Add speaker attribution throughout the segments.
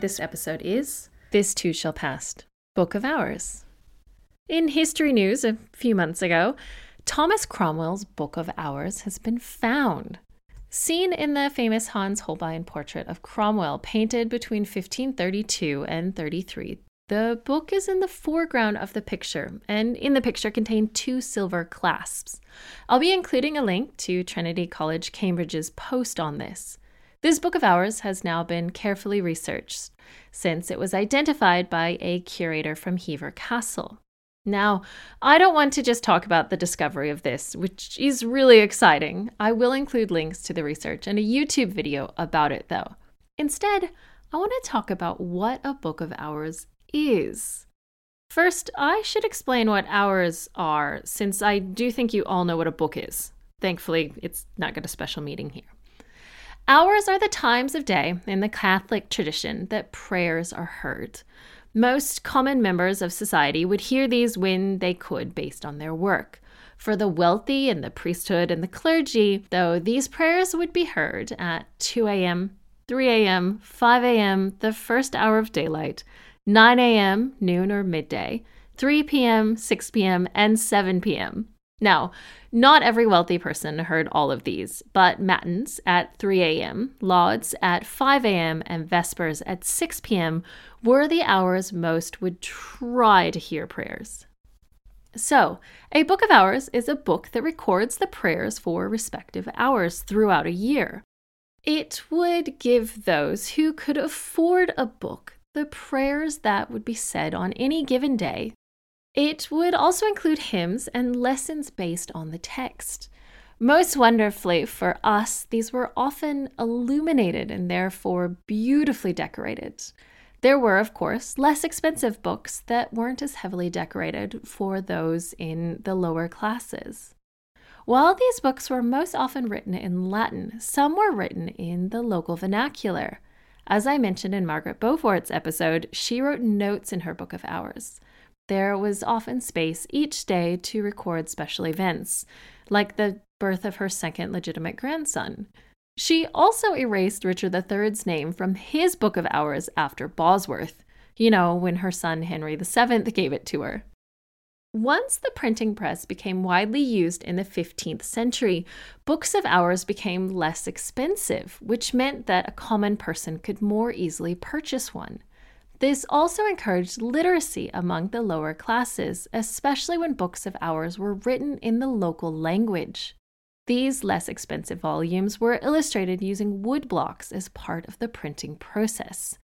Speaker 1: This episode is This Too Shall Pass, Book of Hours. In history news a few months ago, Thomas Cromwell's Book of Hours has been found. Seen in the famous Hans Holbein portrait of Cromwell painted between 1532 and 33, the book is in the foreground of the picture, and in the picture contain two silver clasps. I'll be including a link to Trinity College Cambridge's post on this. This Book of Hours has now been carefully researched since it was identified by a curator from Hever Castle. Now, I don't want to just talk about the discovery of this, which is really exciting. I will include links to the research and a YouTube video about it, though. Instead, I want to talk about what a book of hours is. First, I should explain what hours are, since I do think you all know what a book is. Thankfully, it's not got a special meaning here. Hours are the times of day in the Catholic tradition that prayers are heard. Most common members of society would hear these when they could based on their work. For the wealthy and the priesthood and the clergy, though, these prayers would be heard at 2 a.m., 3 a.m., 5 a.m., the first hour of daylight, 9 a.m., noon, or midday, 3 p.m., 6 p.m., and 7 p.m. Now, not every wealthy person heard all of these, but Matins at 3 a.m., Lauds at 5 a.m., and Vespers at 6 p.m. were the hours most would try to hear prayers. So, a book of hours is a book that records the prayers for respective hours throughout a year. It would give those who could afford a book the prayers that would be said on any given day it would also include hymns and lessons based on the text. Most wonderfully for us, these were often illuminated and therefore beautifully decorated. There were, of course, less expensive books that weren't as heavily decorated for those in the lower classes. While these books were most often written in Latin, some were written in the local vernacular. As I mentioned in Margaret Beaufort's episode, she wrote notes in her Book of Hours there was often space each day to record special events, like the birth of her second legitimate grandson. She also erased Richard III's name from his Book of Hours after Bosworth, you know, when her son Henry VII gave it to her. Once the printing press became widely used in the 15th century, books of hours became less expensive, which meant that a common person could more easily purchase one. This also encouraged literacy among the lower classes, especially when books of hours were written in the local language. These less expensive volumes were illustrated using wood blocks as part of the printing process.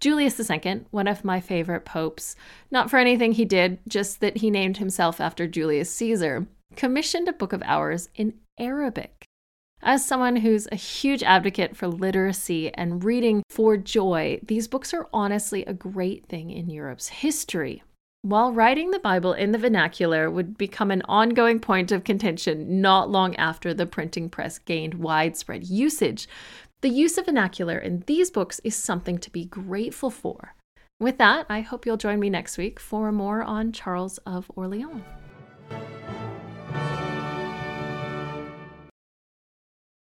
Speaker 1: Julius II, one of my favorite popes, not for anything he did, just that he named himself after Julius Caesar, commissioned a book of hours in Arabic. As someone who's a huge advocate for literacy and reading for joy, these books are honestly a great thing in Europe's history. While writing the Bible in the vernacular would become an ongoing point of contention not long after the printing press gained widespread usage, the use of vernacular in these books is something to be grateful for. With that, I hope you'll join me next week for more on Charles of Orleans.